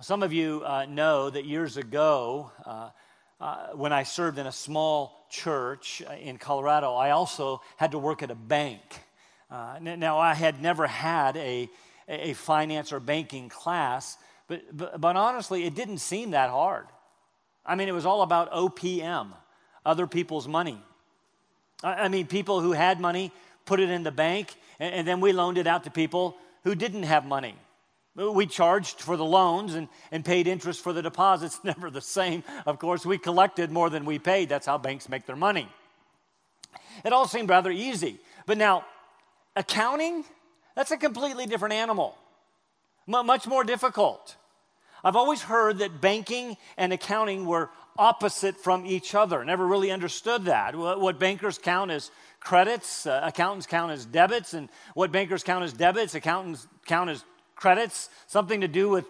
Some of you uh, know that years ago, uh, uh, when I served in a small church uh, in Colorado, I also had to work at a bank. Uh, now, I had never had a, a finance or banking class, but, but, but honestly, it didn't seem that hard. I mean, it was all about OPM, other people's money. I, I mean, people who had money put it in the bank, and, and then we loaned it out to people who didn't have money. We charged for the loans and, and paid interest for the deposits. Never the same. Of course, we collected more than we paid. That's how banks make their money. It all seemed rather easy. But now, accounting, that's a completely different animal, M- much more difficult. I've always heard that banking and accounting were opposite from each other. Never really understood that. What bankers count as credits, uh, accountants count as debits, and what bankers count as debits, accountants count as credits, something to do with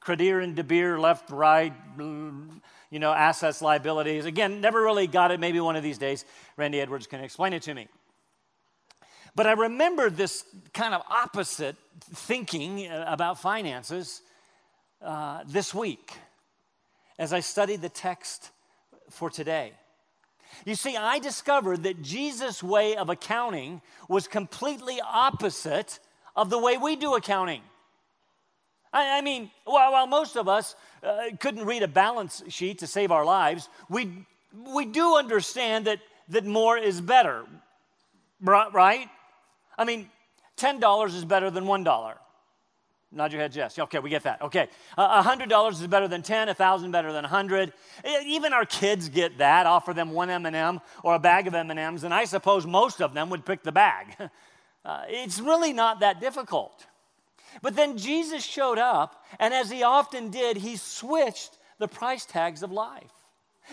credir and debir, left, right, you know, assets, liabilities. Again, never really got it. Maybe one of these days, Randy Edwards can explain it to me. But I remember this kind of opposite thinking uh, about finances uh, this week as I studied the text for today. You see, I discovered that Jesus' way of accounting was completely opposite of the way we do accounting. I, I mean, while, while, most of us uh, couldn't read a balance sheet to save our lives, we, we do understand that, that more is better, right? I mean, $10 is better than $1. Nod your head, yes. Okay, we get that. Okay, uh, $100 is better than 10, 1000 better than 100. Even our kids get that. Offer them one M&M or a bag of M&Ms, and I suppose most of them would pick the bag. Uh, it's really not that difficult. But then Jesus showed up, and as he often did, he switched the price tags of life.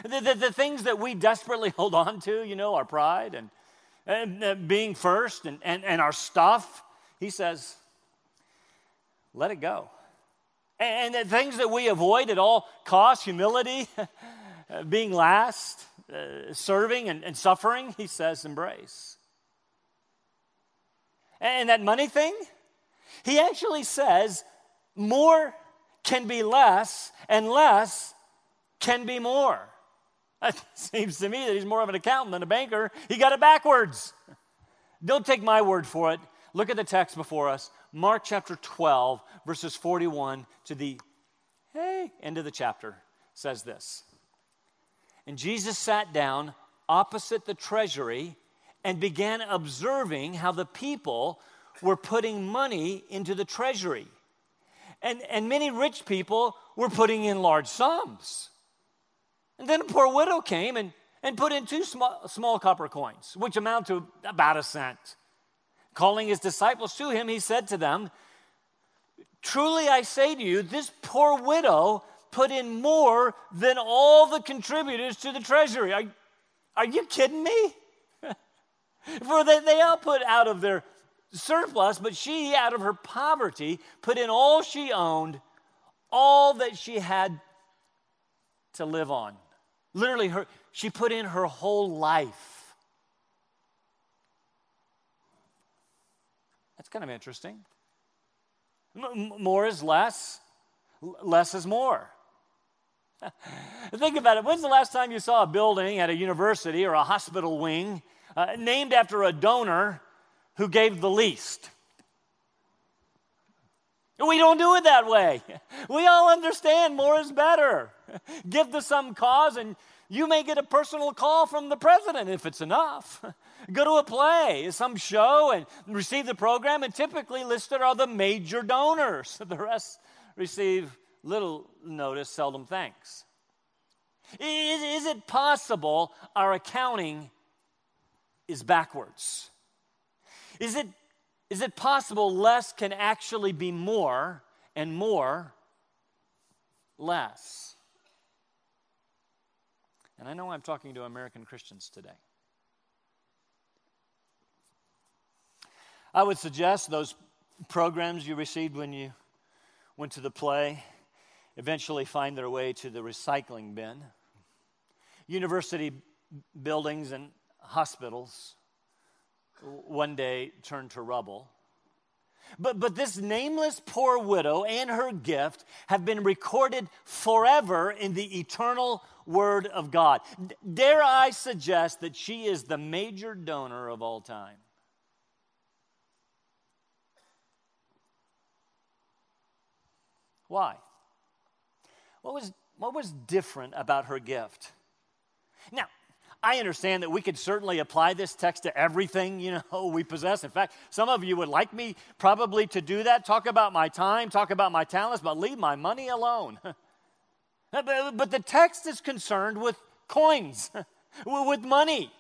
The, the, the things that we desperately hold on to, you know, our pride and, and uh, being first and, and, and our stuff, he says, let it go. And, the things that we avoid at all costs, humility, being last, uh, serving and, and suffering, he says, embrace. And that money thing, he actually says more can be less and less can be more. It seems to me that he's more of an accountant than a banker. He got it backwards. Don't take my word for it. Look at the text before us Mark chapter 12, verses 41 to the hey, end of the chapter says this. And Jesus sat down opposite the treasury and began observing how the people were putting money into the treasury. And, and many rich people were putting in large sums. And then a poor widow came and, and put in two small, small copper coins, which amount to about a cent. Calling his disciples to him, he said to them, Truly I say to you, this poor widow put in more than all the contributors to the treasury. Are, are you kidding me? For they, they all put out of their surplus, but she, out of her poverty, put in all she owned, all that she had to live on. Literally, her, she put in her whole life. That's kind of interesting. M- more is less, less is more. Think about it. When's the last time you saw a building at a university or a hospital wing uh, named after a donor who gave the least. We don't do it that way. We all understand more is better. Give to some cause, and you may get a personal call from the president if it's enough. Go to a play, some show, and receive the program, and typically listed are the major donors. The rest receive little notice, seldom thanks. Is, is it possible our accounting is backwards? Is it, is it possible less can actually be more and more less? And I know I'm talking to American Christians today. I would suggest those programs you received when you went to the play eventually find their way to the recycling bin. University buildings and hospitals one day turn to rubble. But, but this nameless poor widow and her gift have been recorded forever in the eternal Word of God. D- dare I suggest that she is the major donor of all time? Why? What was, what was different about her gift? Now, I understand that we could certainly apply this text to everything, you know, we possess. In fact, some of you would like me probably to do that, talk about my time, talk about my talents, but leave my money alone. but the text is concerned with coins, with money,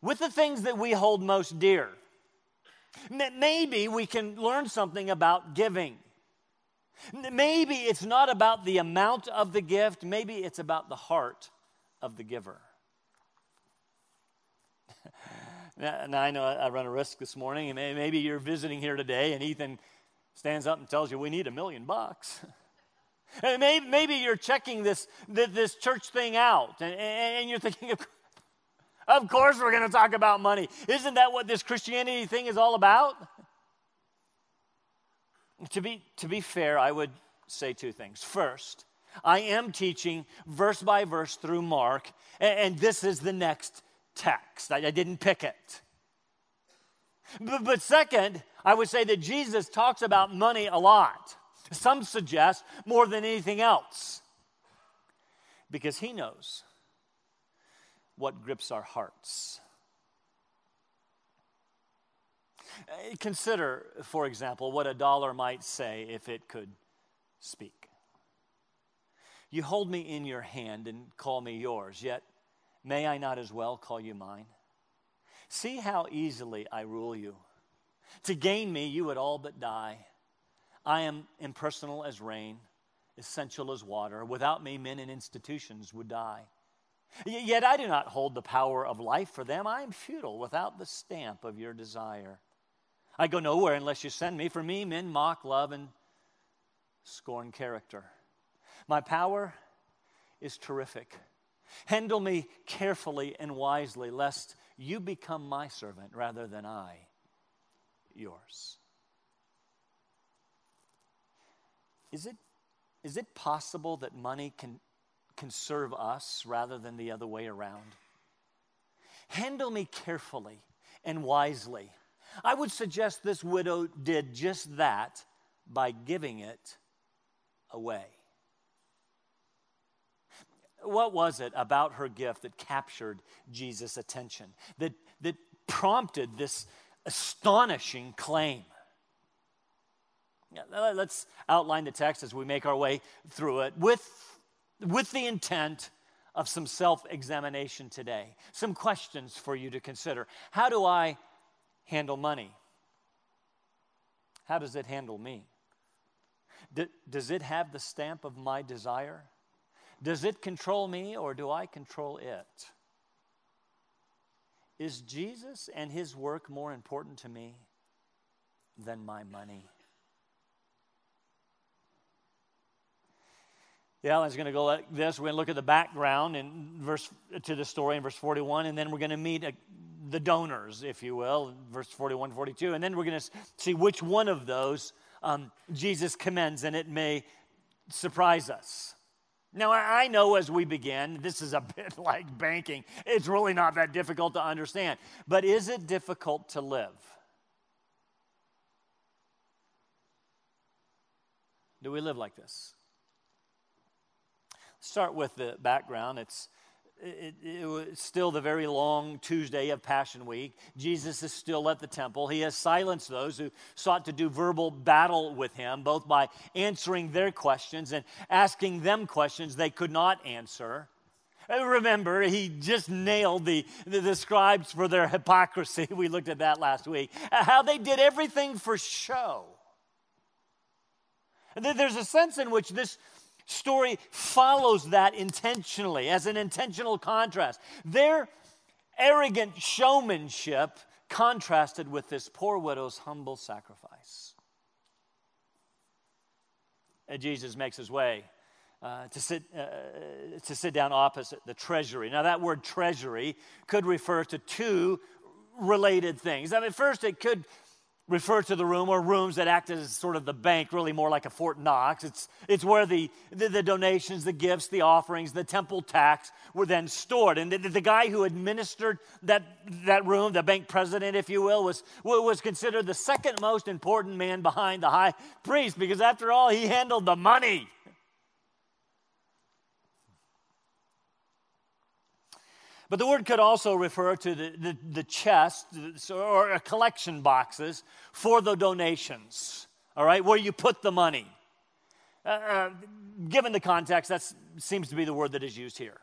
with the things that we hold most dear. Maybe we can learn something about giving. Maybe it's not about the amount of the gift, maybe it's about the heart of the giver. Now, I know I run a risk this morning, and maybe you're visiting here today, and Ethan stands up and tells you, We need a million bucks. maybe, maybe you're checking this, this church thing out, and, and you're thinking, Of course, we're going to talk about money. Isn't that what this Christianity thing is all about? To be, to be fair, I would say two things. First, I am teaching verse by verse through Mark, and, and this is the next text. I, I didn't pick it. But, but second, I would say that Jesus talks about money a lot. Some suggest more than anything else, because he knows what grips our hearts. Uh, consider, for example, what a dollar might say if it could speak. You hold me in your hand and call me yours, yet may I not as well call you mine? See how easily I rule you. To gain me, you would all but die. I am impersonal as rain, essential as water. Without me, men and institutions would die. Yet I do not hold the power of life for them. I am futile without the stamp of your desire. I go nowhere unless you send me. For me, men mock love and scorn character. My power is terrific. Handle me carefully and wisely, lest you become my servant rather than I yours. Is it, is it possible that money can, can serve us rather than the other way around? Handle me carefully and wisely I would suggest this widow did just that by giving it away. What was it about her gift that captured Jesus' attention, that, that prompted this astonishing claim? Let's outline the text as we make our way through it with, with the intent of some self examination today. Some questions for you to consider. How do I handle money? How does it handle me? does it have the stamp of my desire? Does it control me or do I control it? Is Jesus and his work more important to me than my money? The outline is going to go like this. We're going to look at the background in verse to the story in verse 41, and then we're going to meet a, the donors, if you will, verse 41, 42. And then we're going to see which one of those um, Jesus commends, and it may surprise us. Now, I know as we begin, this is a bit like banking. It's really not that difficult to understand. But is it difficult to live? Do we live like this? Start with the background. It's it, it, was still the very long Tuesday of Passion Week. Jesus is still at the temple. He has silenced those who sought to do verbal battle with him, both by answering their questions and asking them questions they could not answer. Remember, he just nailed the, the, the scribes for their hypocrisy. We looked at that last week. How they did everything for show. There's a sense in which this story follows that intentionally as an intentional contrast. Their arrogant showmanship contrasted with this poor widow's humble sacrifice. And Jesus makes his way uh, to, sit, uh, to sit down opposite the treasury. Now, that word treasury could refer to two related things. I mean, first, it could refer to the room or rooms that act as sort of the bank, really more like a Fort Knox. It's, it's where the, the, the donations, the gifts, the offerings, the temple tax were then stored. And the, the, guy who administered that, that room, the bank president, if you will, was, was considered the second most important man behind the high priest because, after all, he handled the money. But the word could also refer to the, the, the chest or a collection boxes for the donations, all right, where you put the money. Uh, uh, given the context, that seems to be the word that is used here.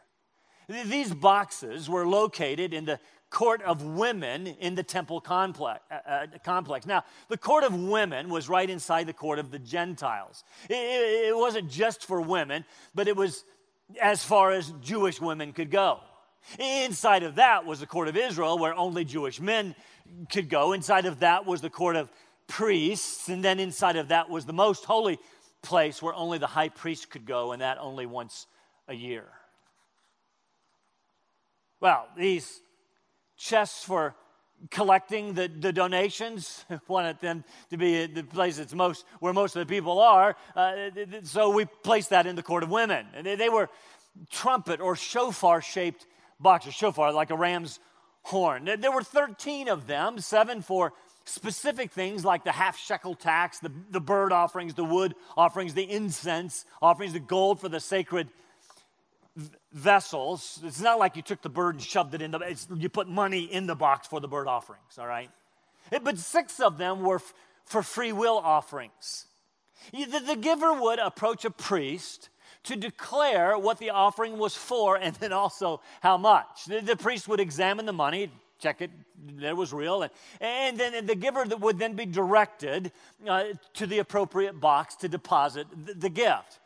These boxes were located in the court of women in the temple complex. Uh, uh, complex. Now, the court of women was right inside the court of the Gentiles. It, it, it wasn't just for women, but it was as far as Jewish women could go. Inside of that was the court of Israel, where only Jewish men could go. Inside of that was the court of priests. And then inside of that was the most holy place where only the high priest could go, and that only once a year. Well, these chests for collecting the, the donations, wanted them to be the place that's most where most of the people are. Uh, so we placed that in the court of women. And they, they were trumpet or shofar shaped box, a shofar, like a ram's horn. There were 13 of them, seven for specific things like the half shekel tax, the, the bird offerings, the wood offerings, the incense offerings, the gold for the sacred vessels. It's not like you took the bird and shoved it in the, you put money in the box for the bird offerings, all right? But six of them were f- for free will offerings. The, the giver would approach a priest to declare what the offering was for and then also how much. The, the priest would examine the money, check it, that was real, and, and then the giver would then be directed uh, to the appropriate box to deposit the, the gift.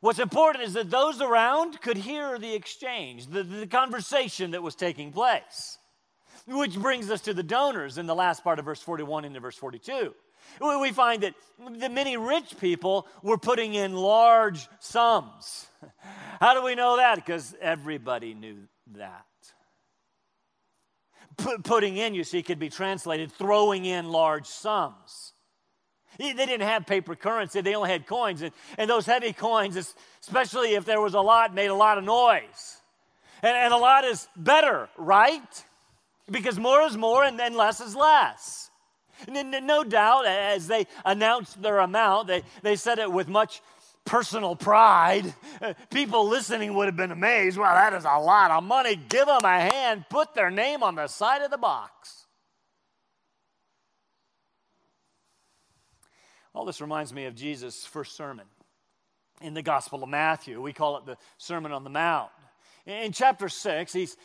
What's important is that those around could hear the exchange, the, the conversation that was taking place. Which brings us to the donors in the last part of verse 41 into verse 42 we find that the many rich people were putting in large sums. How do we know that? Because everybody knew that. putting in, you see, could be translated throwing in large sums. They didn't have paper currency, they only had coins. And, and those heavy coins, especially if there was a lot, made a lot of noise. And, and a lot is better, right? Because more is more and then less is less. No doubt, as they announced their amount, they, they said it with much personal pride. Uh, people listening would have been amazed. Well, that is a lot of money. Give them a hand, put their name on the side of the box. All this reminds me of Jesus' first sermon in the Gospel of Matthew. We call it the Sermon on the Mount. In chapter 6, he's,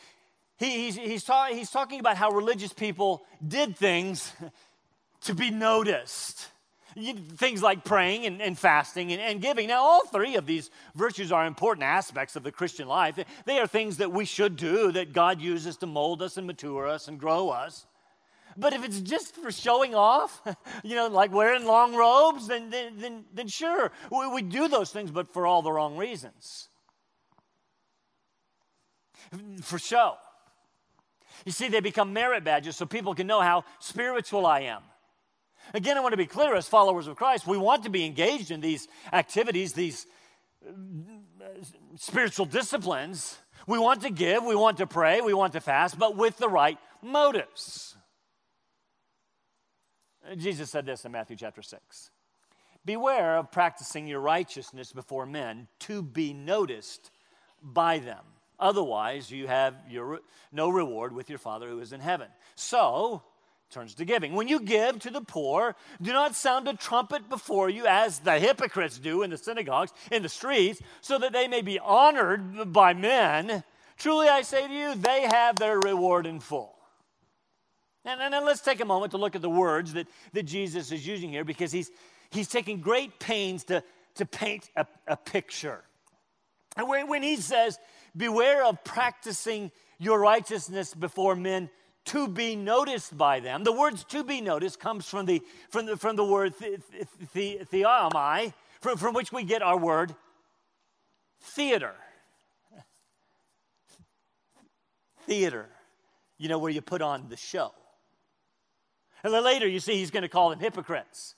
he, he's, he's, ta- he's talking about how religious people did things to be noticed. Things like praying and, and fasting and, and, giving. Now, all three of these virtues are important aspects of the Christian life. They are things that we should do, that God uses to mold us and mature us and grow us. But if it's just for showing off, you know, like wearing long robes, then, then, then, then sure, we, we do those things, but for all the wrong reasons. For show. You see, they become merit badges so people can know how spiritual I am. Again, I want to be clear as followers of Christ, we want to be engaged in these activities, these uh, spiritual disciplines. We want to give, we want to pray, we want to fast, but with the right motives. Jesus said this in Matthew chapter 6 Beware of practicing your righteousness before men to be noticed by them. Otherwise, you have your, no reward with your Father who is in heaven. So, turns to giving. When you give to the poor, do not sound a trumpet before you as the hypocrites do in the synagogues, in the streets, so that they may be honored by men. Truly I say to you, they have their reward in full. And, then let's take a moment to look at the words that, that Jesus is using here because he's, he's taking great pains to, to paint a, a picture. And when, when he says, Beware of practicing your righteousness before men to be noticed by them. The words to be noticed comes from the, from the, from the word the, the, from, from which we get our word theater. Theater, you know, where you put on the show. And then later, you see, he's going to call them hypocrites.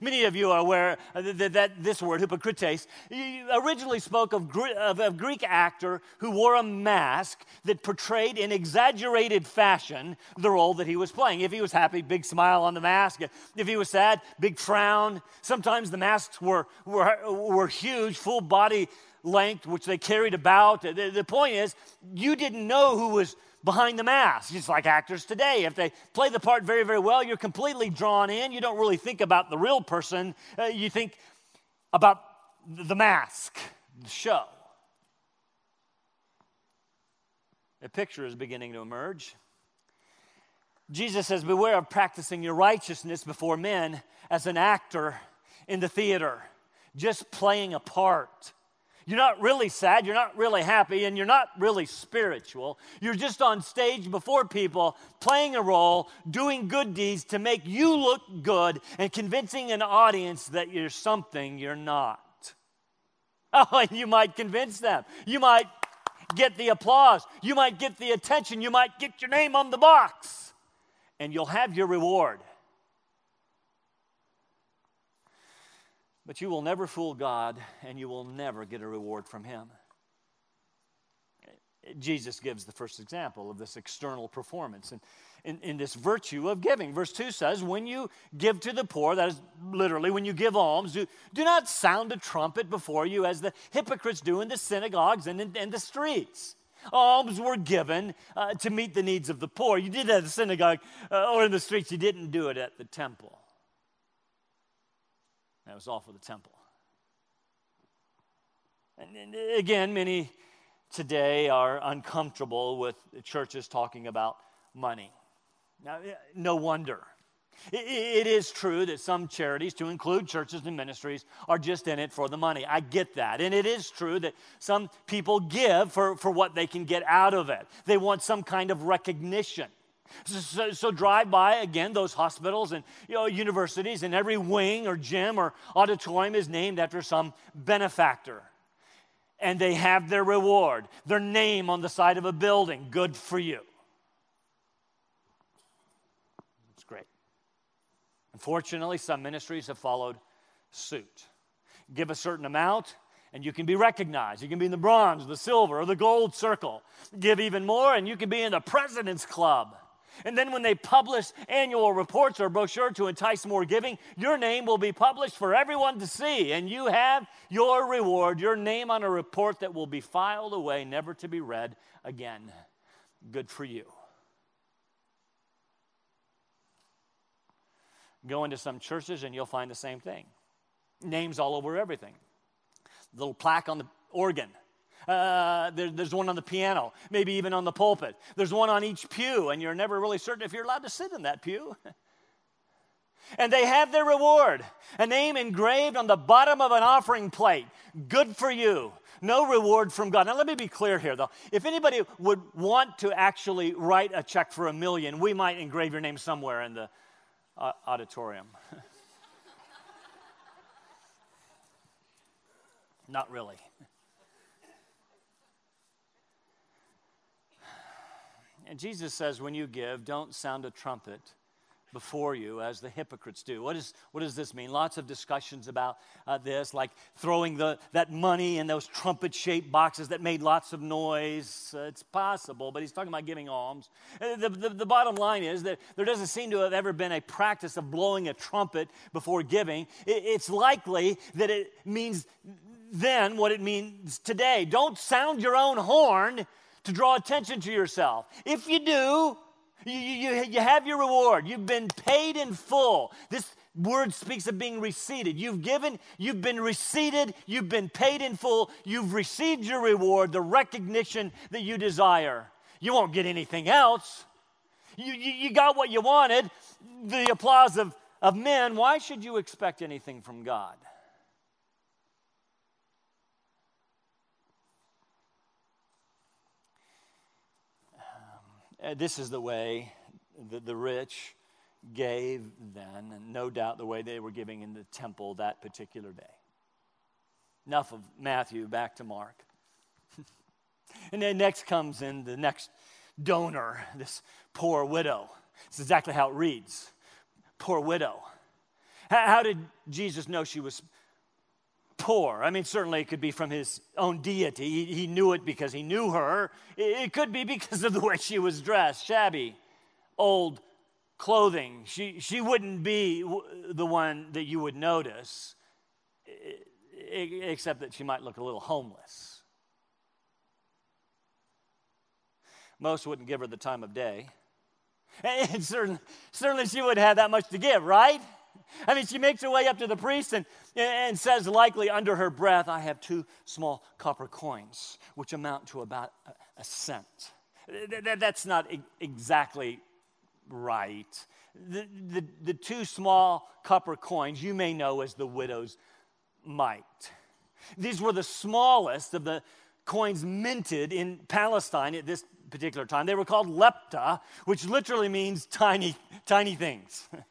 Many of you are aware uh, that, that this word, hypocrites, originally spoke of, of a Greek actor who wore a mask that portrayed in exaggerated fashion the role that he was playing. If he was happy, big smile on the mask. If he was sad, big frown. Sometimes the masks were, were, were huge, full body length, which they carried about. The, the point is, you didn't know who was behind the mask. Just like actors today. If they play the part very, very well, you're completely drawn in. You don't really think about the real person, uh, you think about the mask, the show. A picture is beginning to emerge. Jesus says, Beware of practicing your righteousness before men as an actor in the theater, just playing a part. You're not really sad, you're not really happy, and you're not really spiritual. You're just on stage before people, playing a role, doing good deeds to make you look good, and convincing an audience that you're something you're not. Oh, and you might convince them. You might get the applause. You might get the attention. You might get your name on the box. And you'll have your reward. But you will never fool God, and you will never get a reward from Him. Jesus gives the first example of this external performance and in, in, this virtue of giving. Verse 2 says, When you give to the poor, that is literally when you give alms, do, do not sound a trumpet before you as the hypocrites do in the synagogues and in, in the streets. Alms were given uh, to meet the needs of the poor. You did that at the synagogue uh, or in the streets, you didn't do it at the temple. That was all for the temple. And again, many today are uncomfortable with churches talking about money. Now, no wonder. It is true that some charities, to include churches and ministries, are just in it for the money. I get that. And it is true that some people give for, for what they can get out of it. They want some kind of recognition. So, so, drive by again those hospitals and you know, universities, and every wing or gym or auditorium is named after some benefactor. And they have their reward, their name on the side of a building. Good for you. It's great. Unfortunately, some ministries have followed suit. Give a certain amount, and you can be recognized. You can be in the bronze, the silver, or the gold circle. Give even more, and you can be in the president's club. And then when they publish annual reports or brochure to entice more giving, your name will be published for everyone to see. And you have your reward, your name on a report that will be filed away, never to be read again. Good for you. Go into some churches and you'll find the same thing. Names all over everything. Little plaque on the organ uh, there, there's one on the piano, maybe even on the pulpit. There's one on each pew, and you're never really certain if you're allowed to sit in that pew. and they have their reward a name engraved on the bottom of an offering plate. Good for you. No reward from God. Now, let me be clear here, though. If anybody would want to actually write a check for a million, we might engrave your name somewhere in the uh, auditorium. Not really. And Jesus says, when you give, don't sound a trumpet before you as the hypocrites do. What, is, what does this mean? Lots of discussions about uh, this, like throwing the, that money in those trumpet shaped boxes that made lots of noise. Uh, it's possible, but he's talking about giving alms. Uh, the, the, the bottom line is that there doesn't seem to have ever been a practice of blowing a trumpet before giving. It, it's likely that it means then what it means today. Don't sound your own horn to draw attention to yourself. If you do, you, you, you have your reward. You've been paid in full. This word speaks of being receipted. You've given, you've been receipted, you've been paid in full, you've received your reward, the recognition that you desire. You won't get anything else. You, you, you got what you wanted, the applause of, of men. Why should you expect anything from God? Uh, this is the way that the rich gave then, and no doubt the way they were giving in the temple that particular day. Enough of Matthew, back to Mark. and then next comes in the next donor, this poor widow. It's exactly how it reads poor widow. How did Jesus know she was poor? I mean, certainly it could be from his own deity. He, he knew it because he knew her. It could be because of the way she was dressed shabby, old clothing. She, she wouldn't be the one that you would notice, except that she might look a little homeless. Most wouldn't give her the time of day. And certainly, certainly she wouldn't have that much to give, right? I mean, she makes her way up to the priest and, and says, likely under her breath, I have two small copper coins, which amount to about a, cent. That's not exactly right. The, the, the two small copper coins you may know as the widow's mite. These were the smallest of the coins minted in Palestine at this particular time. They were called lepta, which literally means tiny, tiny things.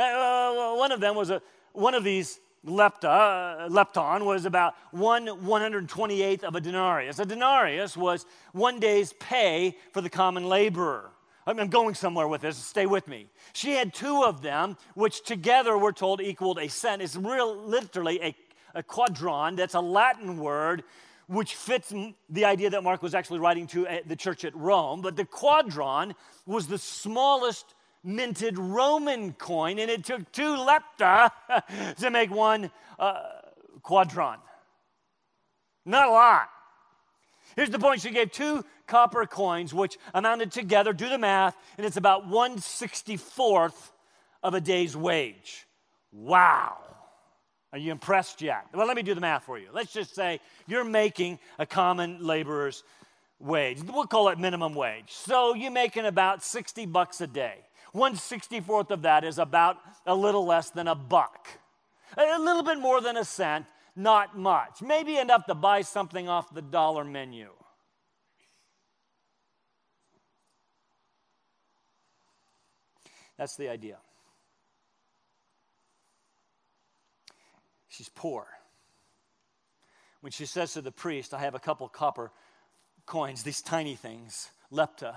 Uh, one of them was a, one of these lepta, uh, lepton was about one 128th of a denarius. A denarius was one day's pay for the common laborer. I'm going somewhere with this, stay with me. She had two of them, which together we're told equaled a cent. It's real, literally a, a quadron, that's a Latin word which fits the idea that Mark was actually writing to uh, the church at Rome. But the quadron was the smallest minted Roman coin, and it took two lepta to make one uh, quadron. Not a lot. Here's the point she gave two copper coins, which amounted together, do the math, and it's about 164th of a day's wage. Wow. Are you impressed yet? Well, let me do the math for you. Let's just say you're making a common laborer's wage. We'll call it minimum wage. So you're making about 60 bucks a day. 164th of that is about a little less than a buck. A little bit more than a cent, not much. Maybe enough to buy something off the dollar menu. That's the idea. She's poor. When she says to the priest, I have a couple copper coins, these tiny things, lepta,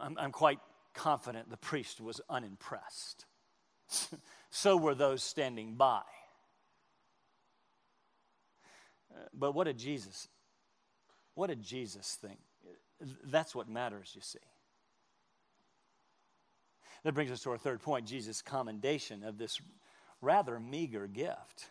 I'm, I'm quite confident the priest was unimpressed. so were those standing by. Uh, but what did Jesus? What did Jesus think? That's what matters, you see. That brings us to our third point Jesus' commendation of this rather meager gift.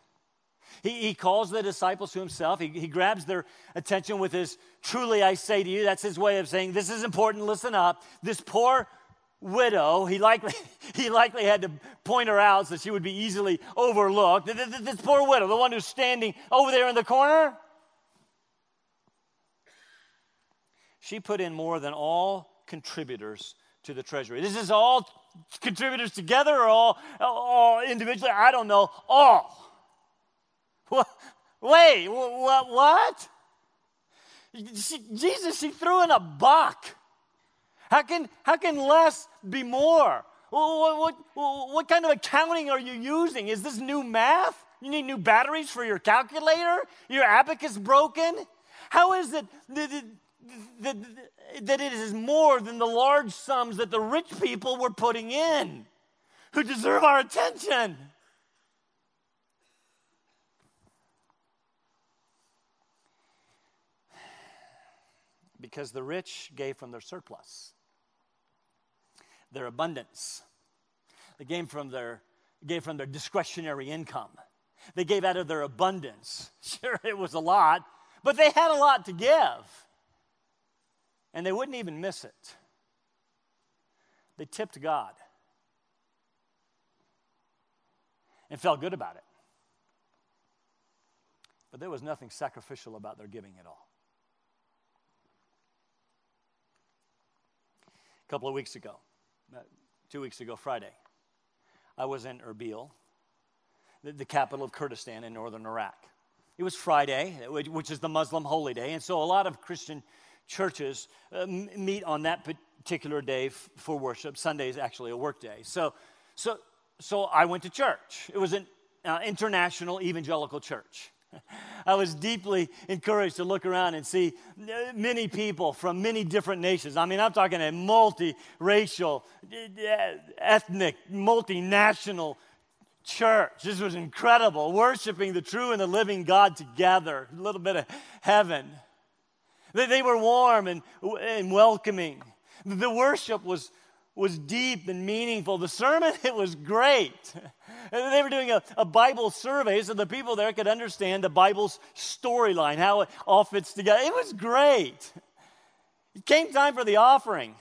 He, he calls the disciples to himself. He, he grabs their attention with his, truly I say to you, that's his way of saying, this is important, listen up. This poor widow, he likely, he likely had to point her out so she would be easily overlooked. This poor widow, the one who's standing over there in the corner, she put in more than all contributors to the treasury. This is all contributors together or all, all individually? I don't know. All. Wait, what? what? She, Jesus, she threw in a buck. How can, how can less be more? What, what, what kind of accounting are you using? Is this new math? You need new batteries for your calculator? Your abacus broken? How is it that, that, that it is more than the large sums that the rich people were putting in who deserve our attention? Because the rich gave from their surplus their abundance. They gave from their, gave from their discretionary income. They gave out of their abundance. Sure, it was a lot, but they had a lot to give. And they wouldn't even miss it. They tipped God and felt good about it. But there was nothing sacrificial about their giving at all. A couple of weeks ago, two weeks ago, Friday. I was in Erbil, the, the capital of Kurdistan in northern Iraq. It was Friday, which is the Muslim holy day, and so a lot of Christian churches uh, meet on that particular day f- for worship. Sunday is actually a work day. So, so, so I went to church. It was an uh, international evangelical church. I was deeply encouraged to look around and see uh, many people from many different nations. I mean, I'm talking a multiracial, uh, ethnic, multinational church. This was incredible, worshiping the true and the living God together. A little bit of heaven. They, were warm and, and welcoming. The worship was was deep and meaningful. The sermon, it was great. They were doing a, a, Bible survey so the people there could understand the Bible's storyline, how it all fits together. It was great. It came time for the offering.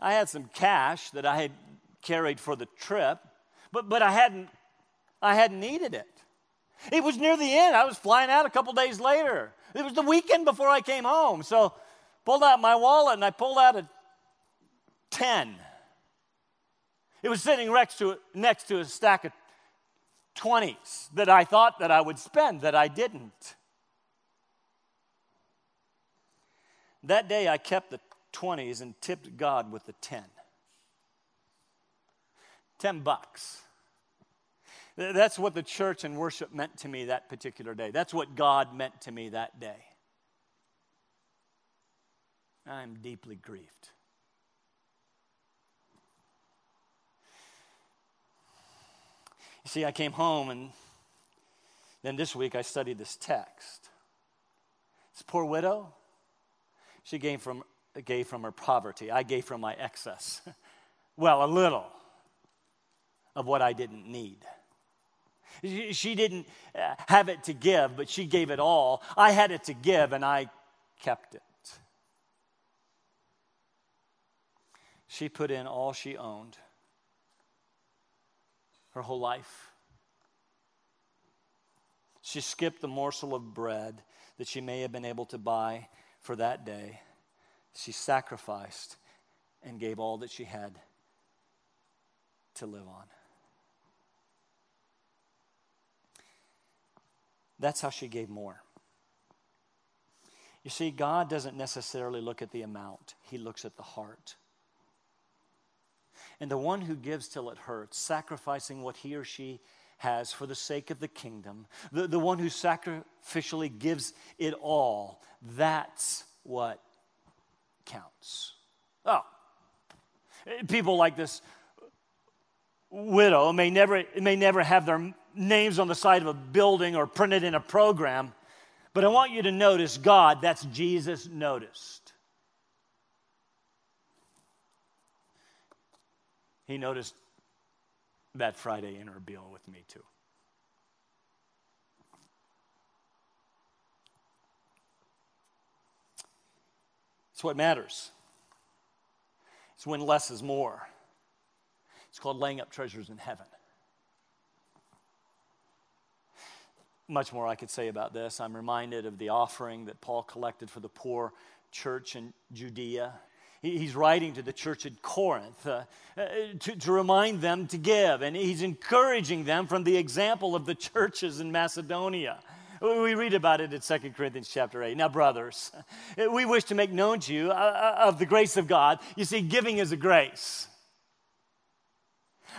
I had some cash that I had carried for the trip, but, but I hadn't I hadn't needed it. It was near the end. I was flying out a couple days later. It was the weekend before I came home. So pulled out my wallet and I pulled out a 10. It was sitting next to, next to a stack of 20s that I thought that I would spend that I didn't. That day I kept the 20s and tipped God with the 10. 10 bucks. That's what the church and worship meant to me that particular day. That's what God meant to me that day. I'm deeply grieved. You see, I came home and then this week I studied this text. This poor widow, she gave from, gave from her poverty. I gave from my excess. well, a little of what I didn't need. She didn't uh, have it to give, but she gave it all. I had it to give, and I kept it. She put in all she owned, her whole life. She skipped the morsel of bread that she may have been able to buy for that day. She sacrificed and gave all that she had to live on. That's how she gave more. You see, God doesn't necessarily look at the amount, He looks at the heart. And the one who gives till it hurts, sacrificing what he or she has for the sake of the kingdom, the, the one who sacrificially gives it all, that's what counts. Oh, people like this widow may never, may never have their names on the side of a building or printed in a program, but I want you to notice God, that's Jesus noticed. He noticed that Friday in Erbil with me too. It's what matters. It's when less is more. It's called laying up treasures in heaven. Much more I could say about this. I'm reminded of the offering that Paul collected for the poor church in Judea he's writing to the church at Corinth uh, uh, to, to remind them to give. And he's encouraging them from the example of the churches in Macedonia. We read about it in 2 Corinthians chapter 8. Now, brothers, we wish to make known to you uh, uh, of the grace of God. You see, giving is a grace.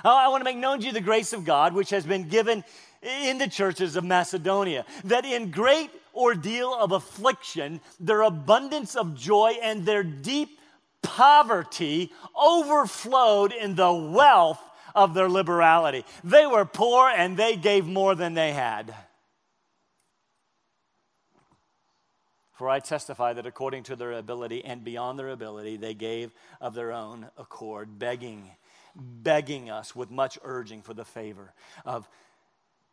I want to make known to you the grace of God, which has been given in the churches of Macedonia, that in great ordeal of affliction, their abundance of joy and their deep poverty overflowed in the wealth of their liberality. They were poor and they gave more than they had. For I testify that according to their ability and beyond their ability, they gave of their own accord, begging, begging us with much urging for the favor of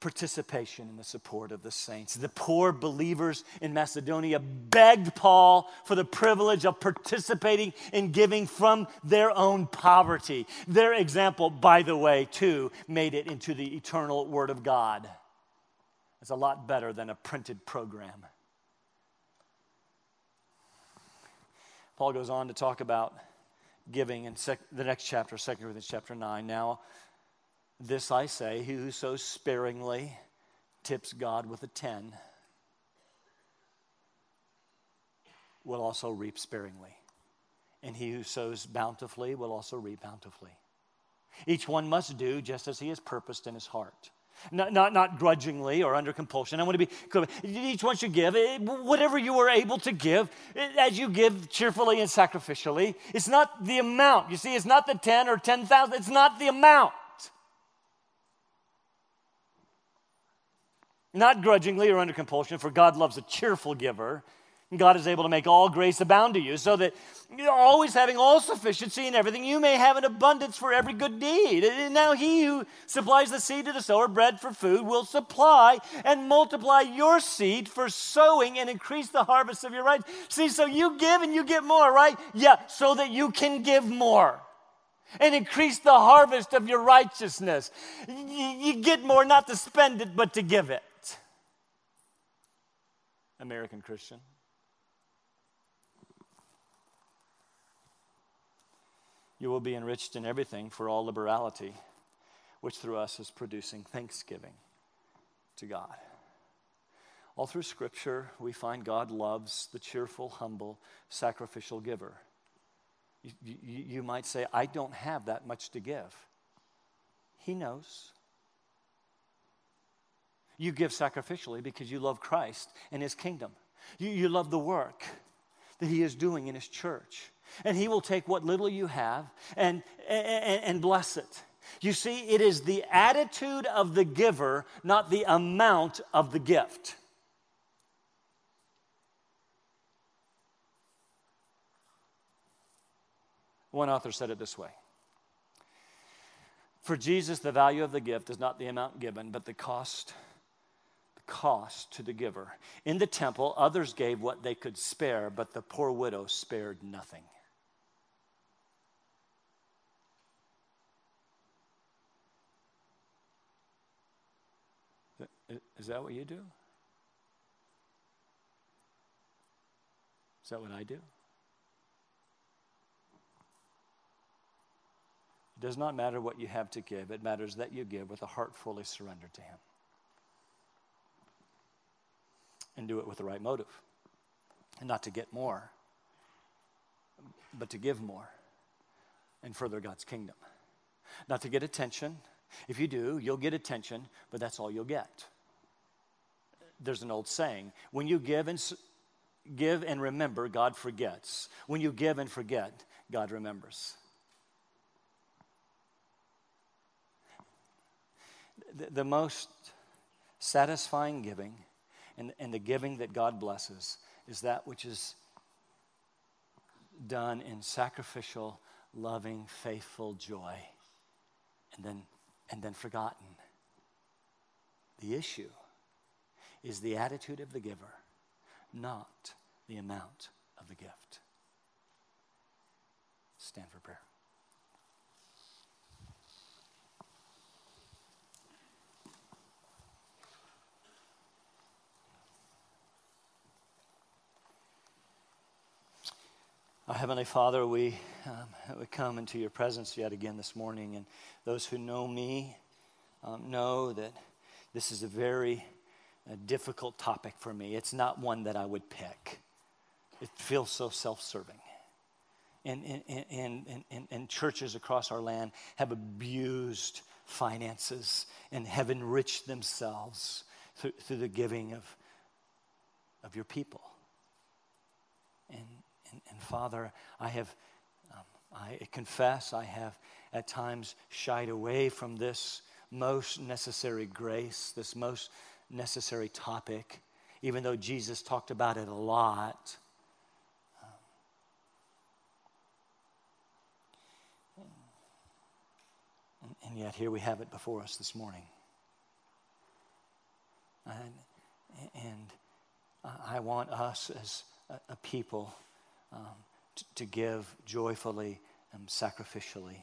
participation in the support of the saints. The poor believers in Macedonia begged Paul for the privilege of participating in giving from their own poverty. Their example, by the way, too, made it into the eternal Word of God. It's a lot better than a printed program. Paul goes on to talk about giving in sec- the next chapter, 2 Corinthians chapter 9. Now, this I say, he who sows sparingly tips God with a 10 will also reap sparingly. And he who sows bountifully will also reap bountifully. Each one must do just as he has purposed in his heart, not, not, not grudgingly or under compulsion. I want to be clear. Each one should give eh, whatever you are able to give eh, as you give cheerfully and sacrificially. It's not the amount. You see, it's not the 10 or 10,000, it's not the amount. Not grudgingly or under compulsion, for God loves a cheerful giver. God is able to make all grace abound to you, so that you're always having all sufficiency in everything, you may have an abundance for every good deed. And now he who supplies the seed to the sower, bread for food, will supply and multiply your seed for sowing and increase the harvest of your right. See, so you give and you get more, right? Yeah, so that you can give more and increase the harvest of your righteousness. You get more not to spend it, but to give it. American Christian. You will be enriched in everything for all liberality, which through us is producing thanksgiving to God. All through Scripture, we find God loves the cheerful, humble, sacrificial giver. You, you, you, might say, I don't have that much to give. He knows. You give sacrificially because you love Christ and His kingdom. You, you love the work that He is doing in His church and He will take what little you have and, and, and bless it. You see, it is the attitude of the giver, not the amount of the gift. One author said it this way For Jesus, the value of the gift is not the amount given, but the cost cost to the giver. In the temple, others gave what they could spare, but the poor widow spared nothing. Is that what you do? Is that what I do? It does not matter what you have to give, it matters that you give with a heart fully surrendered to Him. And do it with the right motive. And not to get more, but to give more and further God's kingdom. Not to get attention. If you do, you'll get attention, but that's all you'll get there's an old saying when you give and give and remember god forgets when you give and forget god remembers the, the most satisfying giving and, and the giving that god blesses is that which is done in sacrificial loving faithful joy and then and then forgotten the issue is the attitude of the giver, not the amount of the gift. Stand for prayer. Our Heavenly Father, we, um, we come into your presence yet again this morning, and those who know me um, know that this is a very a difficult topic for me. It's not one that I would pick. It feels so self serving. And, and, and, and, and, churches across our land have abused finances and have enriched themselves through, through the giving of, of your people. And, and, and Father, I have, um, I confess, I have at times shied away from this most necessary grace, this most necessary topic, even though Jesus talked about it a lot. And, and yet, here we have it before us this morning. And, and I want us as a, a people um, to, to, give joyfully and sacrificially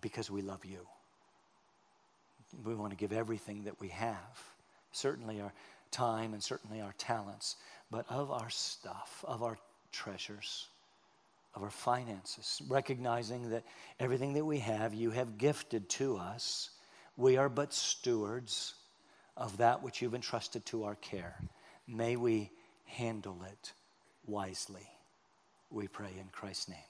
because we love you we want to give everything that we have, certainly our time and certainly our talents, but of our stuff, of our treasures, of our finances, recognizing that everything that we have, you have gifted to us. We are but stewards of that which you've entrusted to our care. May we handle it wisely. We pray in Christ's name.